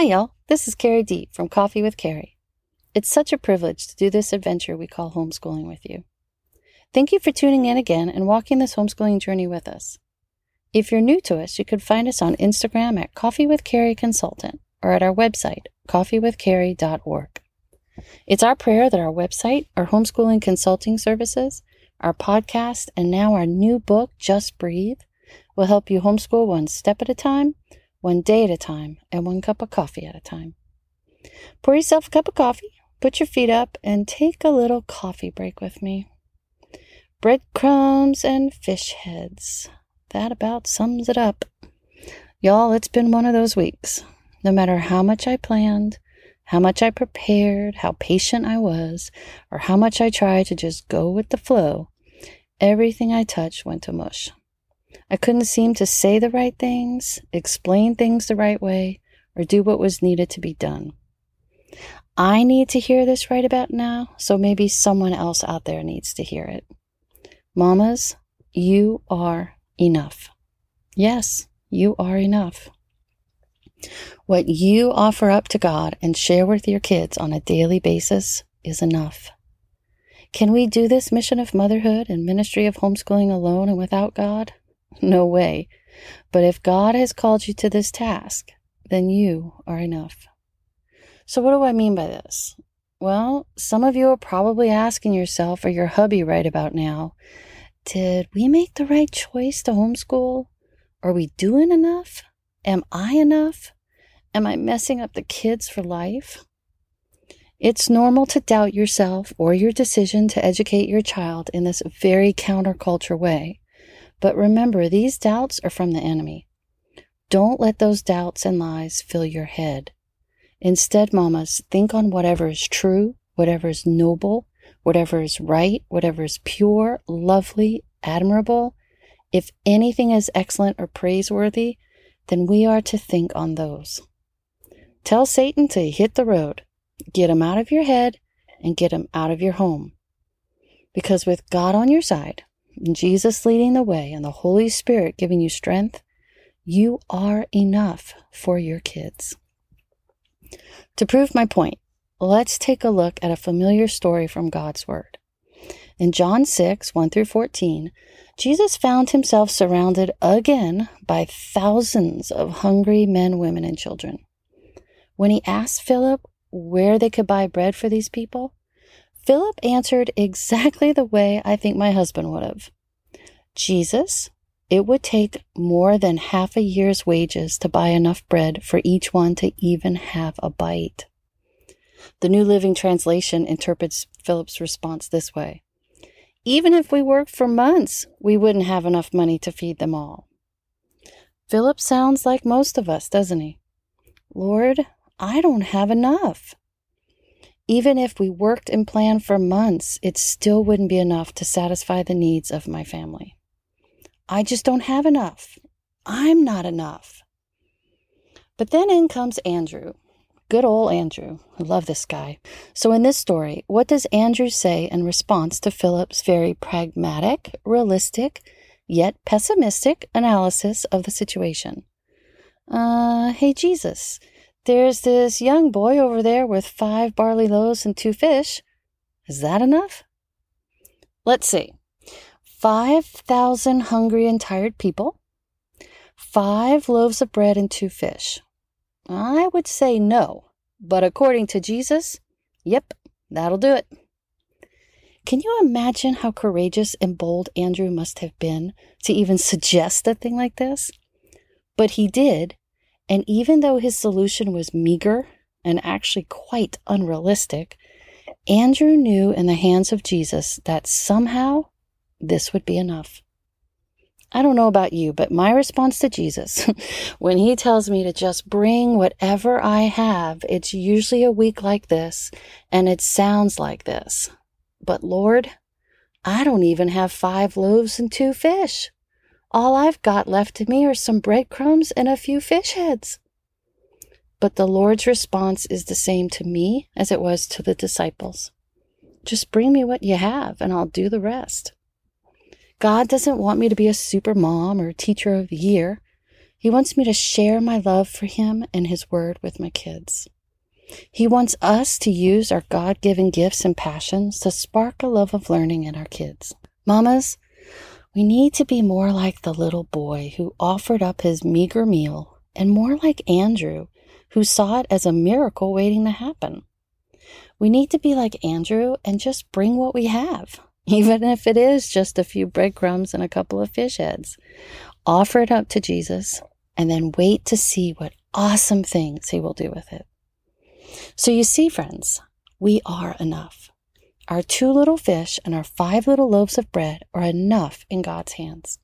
Hi, y'all. This is Carrie D from Coffee with Carrie. It's such a privilege to do this adventure we call homeschooling with you. Thank you for tuning in again and walking this homeschooling journey with us. If you're new to us, you could find us on Instagram at Coffee with Carrie Consultant or at our website, coffeewithcarrie.org. It's our prayer that our website, our homeschooling consulting services, our podcast, and now our new book, Just Breathe, will help you homeschool one step at a time, one day at a time, and one cup of coffee at a time. Pour yourself a cup of coffee, put your feet up, and take a little coffee break with me breadcrumbs and fish heads. That about sums it up. Y'all, it's been one of those weeks. No matter how much I planned, how much I prepared, how patient I was, or how much I tried to just go with the flow, everything I touched went to mush. I couldn't seem to say the right things, explain things the right way, or do what was needed to be done. I need to hear this right about now, so maybe someone else out there needs to hear it. Mamas, you are enough. Yes, you are enough. What you offer up to God and share with your kids on a daily basis is enough. Can we do this mission of motherhood and ministry of homeschooling alone and without God? No way. But if God has called you to this task, then you are enough. So, what do I mean by this? Well, some of you are probably asking yourself or your hubby right about now did we make the right choice to homeschool? Are we doing enough? Am I enough? Am I messing up the kids for life? It's normal to doubt yourself or your decision to educate your child in this very counterculture way. But remember, these doubts are from the enemy. Don't let those doubts and lies fill your head. Instead, mamas, think on whatever is true, whatever is noble, whatever is right, whatever is pure, lovely, admirable. If anything is excellent or praiseworthy, then we are to think on those. Tell Satan to hit the road, get him out of your head, and get him out of your home. Because with God on your side, Jesus leading the way, and the Holy Spirit giving you strength, you are enough for your kids. To prove my point, let's take a look at a familiar story from God's Word. In John 6, 1 through 14, Jesus found himself surrounded again by thousands of hungry men, women, and children. When he asked Philip where they could buy bread for these people, Philip answered exactly the way I think my husband would have. Jesus, it would take more than half a year's wages to buy enough bread for each one to even have a bite. The New Living Translation interprets Philip's response this way Even if we worked for months, we wouldn't have enough money to feed them all. Philip sounds like most of us, doesn't he? Lord, I don't have enough. Even if we worked and planned for months, it still wouldn't be enough to satisfy the needs of my family. I just don't have enough. I'm not enough. But then in comes Andrew, Good old Andrew. I love this guy. So, in this story, what does Andrew say in response to Philip's very pragmatic, realistic, yet pessimistic analysis of the situation? Uh, hey, Jesus, there's this young boy over there with five barley loaves and two fish. Is that enough? Let's see. 5,000 hungry and tired people, five loaves of bread and two fish. I would say no, but according to Jesus, yep, that'll do it. Can you imagine how courageous and bold Andrew must have been to even suggest a thing like this? But he did, and even though his solution was meager and actually quite unrealistic, Andrew knew in the hands of Jesus that somehow this would be enough. I don't know about you, but my response to Jesus, when he tells me to just bring whatever I have, it's usually a week like this and it sounds like this. But Lord, I don't even have five loaves and two fish. All I've got left to me are some breadcrumbs and a few fish heads. But the Lord's response is the same to me as it was to the disciples. Just bring me what you have and I'll do the rest. God doesn't want me to be a super mom or teacher of the year. He wants me to share my love for Him and His Word with my kids. He wants us to use our God given gifts and passions to spark a love of learning in our kids. Mamas, we need to be more like the little boy who offered up his meager meal, and more like Andrew, who saw it as a miracle waiting to happen. We need to be like Andrew and just bring what we have, even if it is just a few breadcrumbs and a couple of fish heads. Offer it up to Jesus and then wait to see what awesome things he will do with it. So you see, friends, we are enough. Our two little fish and our five little loaves of bread are enough in God's hands.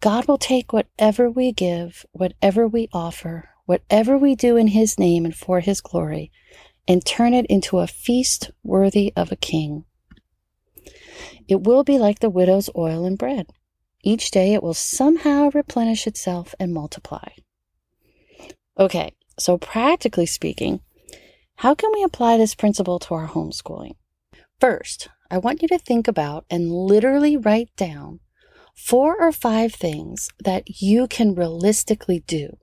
God will take whatever we give, whatever we offer, whatever we do in His name and for His glory, and turn it into a feast worthy of a king. It will be like the widow's oil and bread. Each day it will somehow replenish itself and multiply. Okay, so practically speaking, how can we apply this principle to our homeschooling? First, I want you to think about and literally write down four or five things that you can realistically do,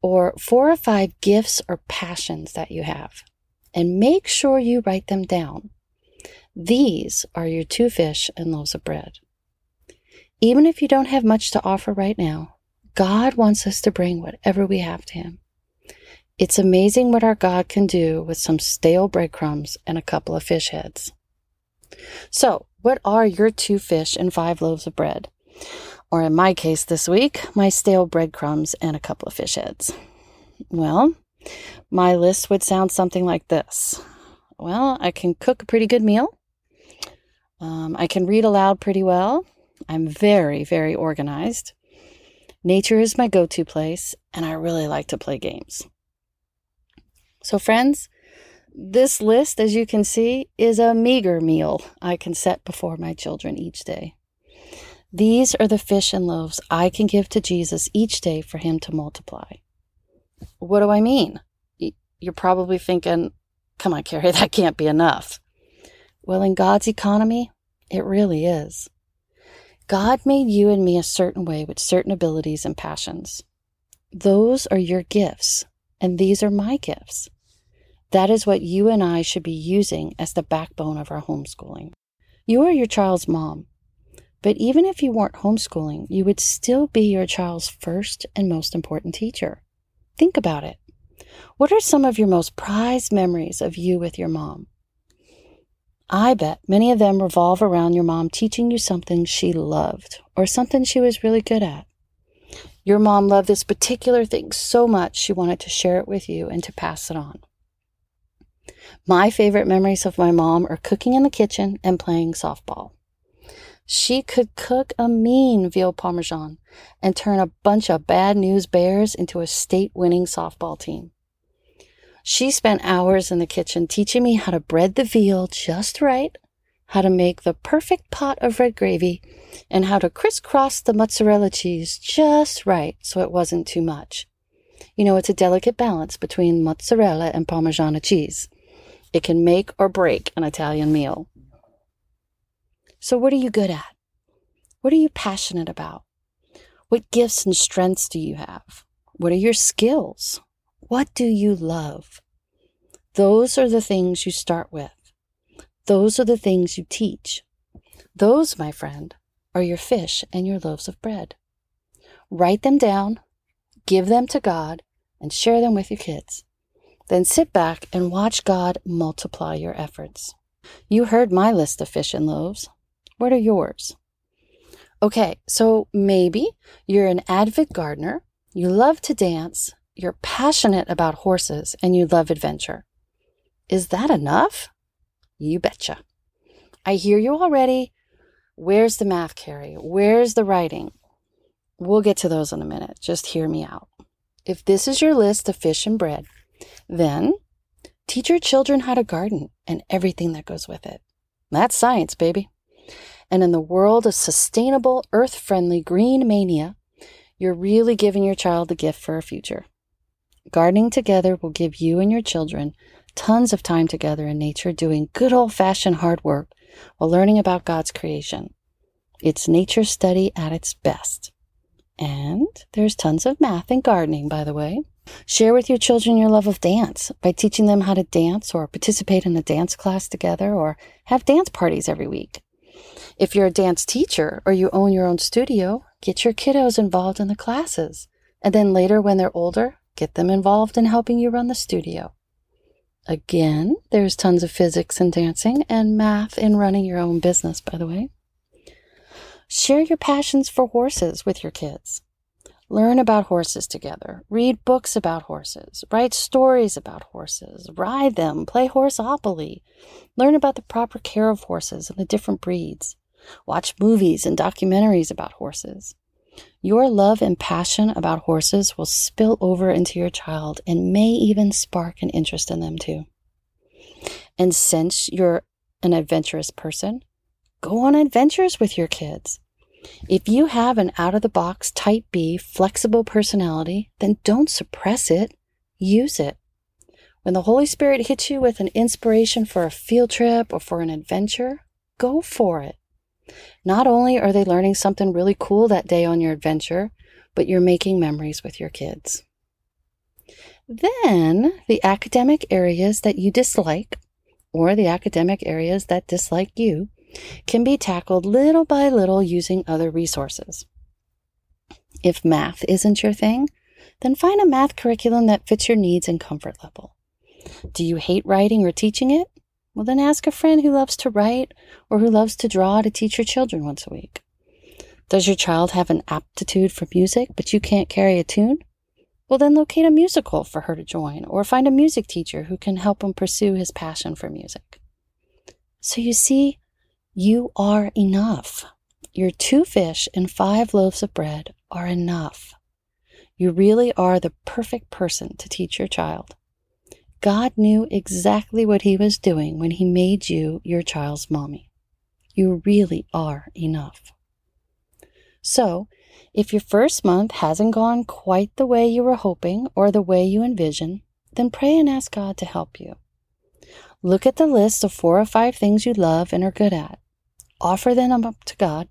or four or five gifts or passions that you have, and make sure you write them down. These are your two fish and loaves of bread. Even if you don't have much to offer right now, God wants us to bring whatever we have to Him. It's amazing what our God can do with some stale breadcrumbs and a couple of fish heads. So, what are your two fish and five loaves of bread? Or in my case this week, my stale breadcrumbs and a couple of fish heads. Well, my list would sound something like this. Well, I can cook a pretty good meal. Um, I can read aloud pretty well. I'm very, very organized. Nature is my go to place, and I really like to play games. So, friends, this list, as you can see, is a meager meal I can set before my children each day. These are the fish and loaves I can give to Jesus each day for him to multiply. What do I mean? You're probably thinking, come on, Carrie, that can't be enough. Well, in God's economy, it really is. God made you and me a certain way with certain abilities and passions. Those are your gifts, and these are my gifts. That is what you and I should be using as the backbone of our homeschooling. You are your child's mom. But even if you weren't homeschooling, you would still be your child's first and most important teacher. Think about it. What are some of your most prized memories of you with your mom? I bet many of them revolve around your mom teaching you something she loved or something she was really good at. Your mom loved this particular thing so much she wanted to share it with you and to pass it on. My favorite memories of my mom are cooking in the kitchen and playing softball. She could cook a mean veal parmesan and turn a bunch of bad news bears into a state winning softball team. She spent hours in the kitchen teaching me how to bread the veal just right, how to make the perfect pot of red gravy, and how to crisscross the mozzarella cheese just right so it wasn't too much. You know, it's a delicate balance between mozzarella and Parmesan cheese. It can make or break an Italian meal. So, what are you good at? What are you passionate about? What gifts and strengths do you have? What are your skills? What do you love? Those are the things you start with. Those are the things you teach. Those, my friend, are your fish and your loaves of bread. Write them down, give them to God, and share them with your kids. Then sit back and watch God multiply your efforts. You heard my list of fish and loaves. What are yours? Okay, so maybe you're an avid gardener, you love to dance, you're passionate about horses, and you love adventure. Is that enough? You betcha. I hear you already. Where's the math, Carrie? Where's the writing? We'll get to those in a minute. Just hear me out. If this is your list of fish and bread, then teach your children how to garden and everything that goes with it. That's science, baby. And in the world of sustainable, earth friendly green mania, you're really giving your child the gift for a future. Gardening together will give you and your children tons of time together in nature doing good old fashioned hard work while learning about God's creation. It's nature study at its best. And there's tons of math in gardening, by the way. Share with your children your love of dance by teaching them how to dance or participate in a dance class together or have dance parties every week. If you're a dance teacher or you own your own studio, get your kiddos involved in the classes. And then later, when they're older, get them involved in helping you run the studio. Again, there's tons of physics in dancing and math in running your own business, by the way. Share your passions for horses with your kids. Learn about horses together. Read books about horses. Write stories about horses. Ride them. Play horseopoly. Learn about the proper care of horses and the different breeds. Watch movies and documentaries about horses. Your love and passion about horses will spill over into your child and may even spark an interest in them too. And since you're an adventurous person, go on adventures with your kids. If you have an out of the box type B flexible personality, then don't suppress it, use it. When the Holy Spirit hits you with an inspiration for a field trip or for an adventure, go for it. Not only are they learning something really cool that day on your adventure, but you're making memories with your kids. Then, the academic areas that you dislike, or the academic areas that dislike you, can be tackled little by little using other resources. If math isn't your thing, then find a math curriculum that fits your needs and comfort level. Do you hate writing or teaching it? Well, then ask a friend who loves to write or who loves to draw to teach your children once a week. Does your child have an aptitude for music, but you can't carry a tune? Well, then locate a musical for her to join or find a music teacher who can help him pursue his passion for music. So you see, you are enough. Your two fish and five loaves of bread are enough. You really are the perfect person to teach your child. God knew exactly what He was doing when He made you your child's mommy. You really are enough. So, if your first month hasn't gone quite the way you were hoping or the way you envision, then pray and ask God to help you. Look at the list of four or five things you love and are good at offer them up to God.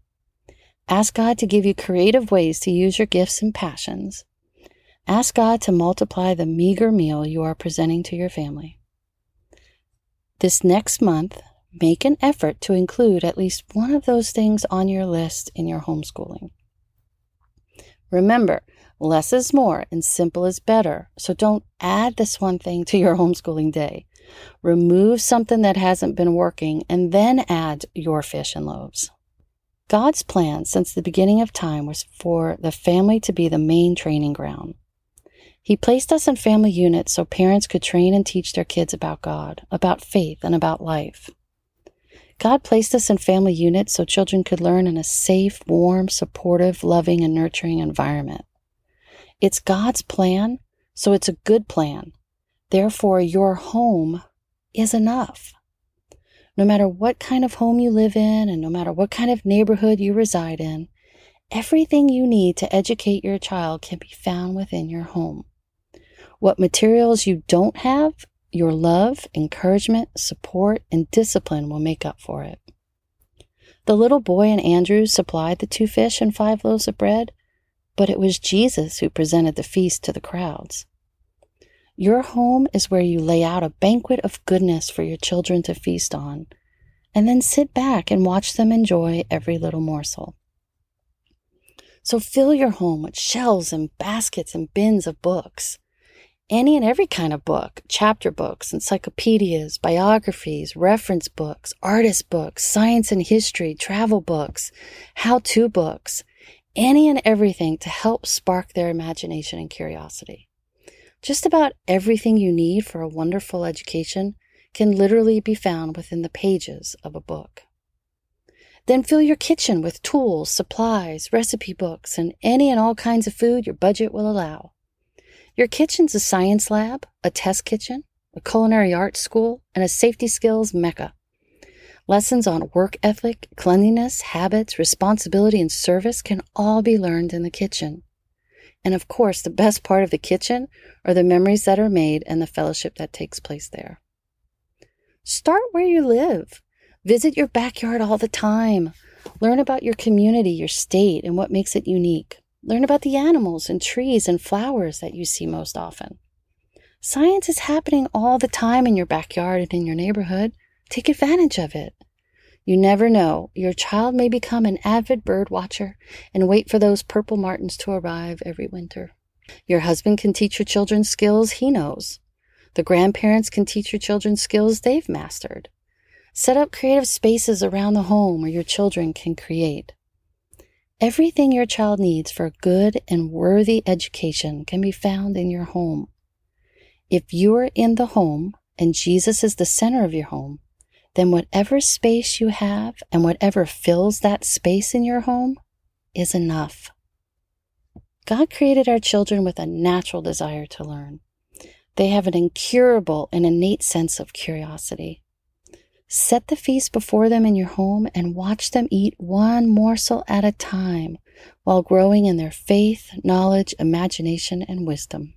Ask God to give you creative ways to use your gifts and passions. Ask God to multiply the meager meal you are presenting to your family. This next month, make an effort to include at least one of those things on your list in your homeschooling. Remember, less is more and simple is better, so don't add this one thing to your homeschooling day. Remove something that hasn't been working and then add your fish and loaves. God's plan since the beginning of time was for the family to be the main training ground. He placed us in family units so parents could train and teach their kids about God, about faith, and about life. God placed us in family units so children could learn in a safe, warm, supportive, loving, and nurturing environment. It's God's plan, so it's a good plan. Therefore, your home is enough. No matter what kind of home you live in and no matter what kind of neighborhood you reside in, everything you need to educate your child can be found within your home. What materials you don't have, your love, encouragement, support, and discipline will make up for it. The little boy and Andrew supplied the two fish and five loaves of bread, but it was Jesus who presented the feast to the crowds. Your home is where you lay out a banquet of goodness for your children to feast on, and then sit back and watch them enjoy every little morsel. So fill your home with shelves and baskets and bins of books. Any and every kind of book chapter books, encyclopedias, biographies, reference books, artist books, science and history, travel books, how to books, any and everything to help spark their imagination and curiosity. Just about everything you need for a wonderful education can literally be found within the pages of a book. Then fill your kitchen with tools, supplies, recipe books, and any and all kinds of food your budget will allow. Your kitchen's a science lab, a test kitchen, a culinary arts school, and a safety skills mecca. Lessons on work ethic, cleanliness, habits, responsibility, and service can all be learned in the kitchen. And of course, the best part of the kitchen are the memories that are made and the fellowship that takes place there. Start where you live. Visit your backyard all the time. Learn about your community, your state, and what makes it unique. Learn about the animals and trees and flowers that you see most often. Science is happening all the time in your backyard and in your neighborhood. Take advantage of it. You never know. Your child may become an avid bird watcher and wait for those purple martins to arrive every winter. Your husband can teach your children skills he knows. The grandparents can teach your children skills they've mastered. Set up creative spaces around the home where your children can create. Everything your child needs for a good and worthy education can be found in your home. If you are in the home and Jesus is the center of your home, then whatever space you have and whatever fills that space in your home is enough. God created our children with a natural desire to learn. They have an incurable and innate sense of curiosity. Set the feast before them in your home and watch them eat one morsel at a time while growing in their faith, knowledge, imagination, and wisdom.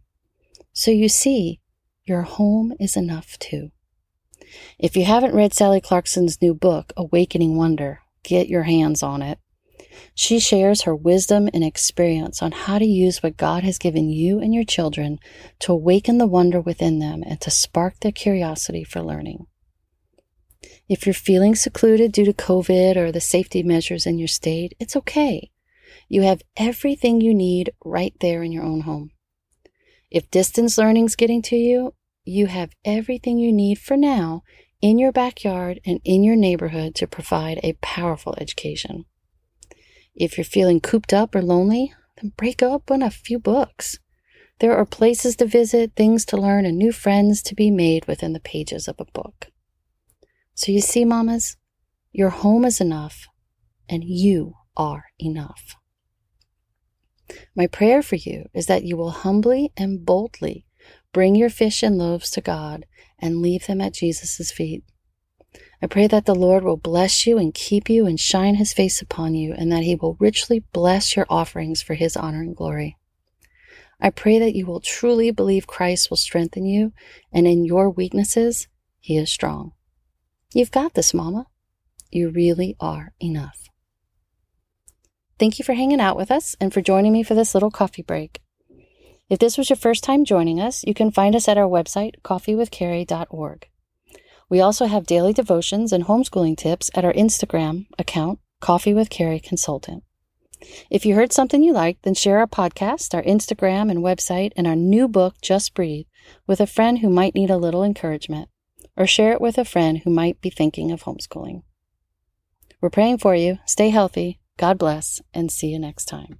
So you see, your home is enough too. If you haven't read Sally Clarkson's new book, Awakening Wonder, get your hands on it. She shares her wisdom and experience on how to use what God has given you and your children to awaken the wonder within them and to spark their curiosity for learning. If you're feeling secluded due to COVID or the safety measures in your state, it's okay. You have everything you need right there in your own home. If distance learning's getting to you, you have everything you need for now in your backyard and in your neighborhood to provide a powerful education. If you're feeling cooped up or lonely, then break open a few books. There are places to visit, things to learn, and new friends to be made within the pages of a book. So you see, mamas, your home is enough and you are enough. My prayer for you is that you will humbly and boldly bring your fish and loaves to God and leave them at Jesus' feet. I pray that the Lord will bless you and keep you and shine his face upon you, and that he will richly bless your offerings for his honor and glory. I pray that you will truly believe Christ will strengthen you, and in your weaknesses, he is strong. You've got this, Mama. You really are enough. Thank you for hanging out with us and for joining me for this little coffee break. If this was your first time joining us, you can find us at our website, coffeewithcarrie.org. We also have daily devotions and homeschooling tips at our Instagram account, Coffee with Carrie Consultant. If you heard something you liked, then share our podcast, our Instagram and website, and our new book, Just Breathe, with a friend who might need a little encouragement or share it with a friend who might be thinking of homeschooling. We're praying for you. Stay healthy. God bless, and see you next time.